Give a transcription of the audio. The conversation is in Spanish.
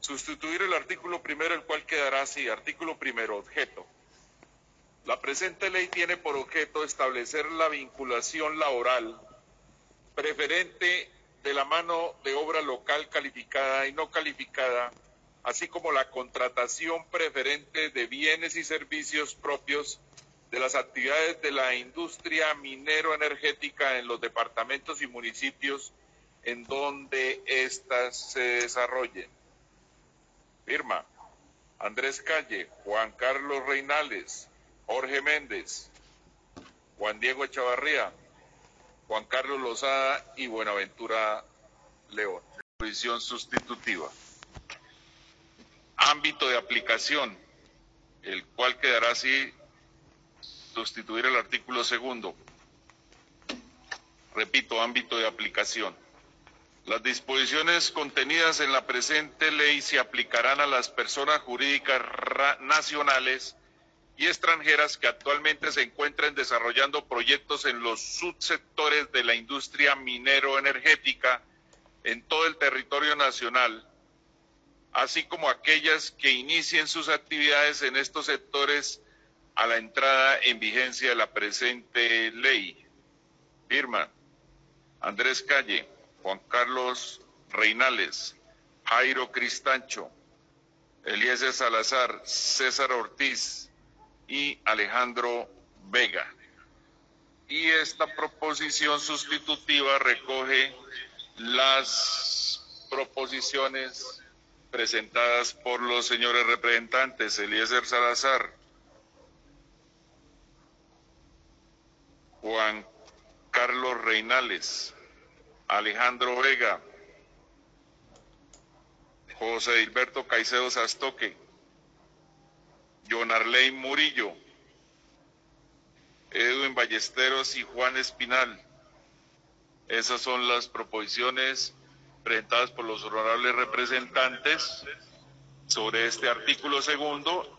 Sustituir el artículo primero, el cual quedará así. Artículo primero, objeto. La presente ley tiene por objeto establecer la vinculación laboral preferente de la mano de obra local calificada y no calificada, así como la contratación preferente de bienes y servicios propios de las actividades de la industria minero-energética en los departamentos y municipios en donde éstas se desarrollen. Firma. Andrés Calle, Juan Carlos Reinales, Jorge Méndez, Juan Diego Echavarría, Juan Carlos Lozada y Buenaventura León. Posición sustitutiva. Ámbito de aplicación, el cual quedará así sustituir el artículo segundo. Repito, ámbito de aplicación. Las disposiciones contenidas en la presente ley se aplicarán a las personas jurídicas nacionales y extranjeras que actualmente se encuentran desarrollando proyectos en los subsectores de la industria minero-energética en todo el territorio nacional, así como aquellas que inicien sus actividades en estos sectores a la entrada en vigencia de la presente ley. Firma Andrés Calle. Juan Carlos Reinales, Jairo Cristancho, Eliezer Salazar, César Ortiz y Alejandro Vega. Y esta proposición sustitutiva recoge las proposiciones presentadas por los señores representantes Eliezer Salazar, Juan Carlos Reinales, Alejandro Vega, José Hilberto Caicedo Sastoque, John Arley Murillo, Edwin Ballesteros y Juan Espinal. Esas son las proposiciones presentadas por los honorables representantes sobre este artículo segundo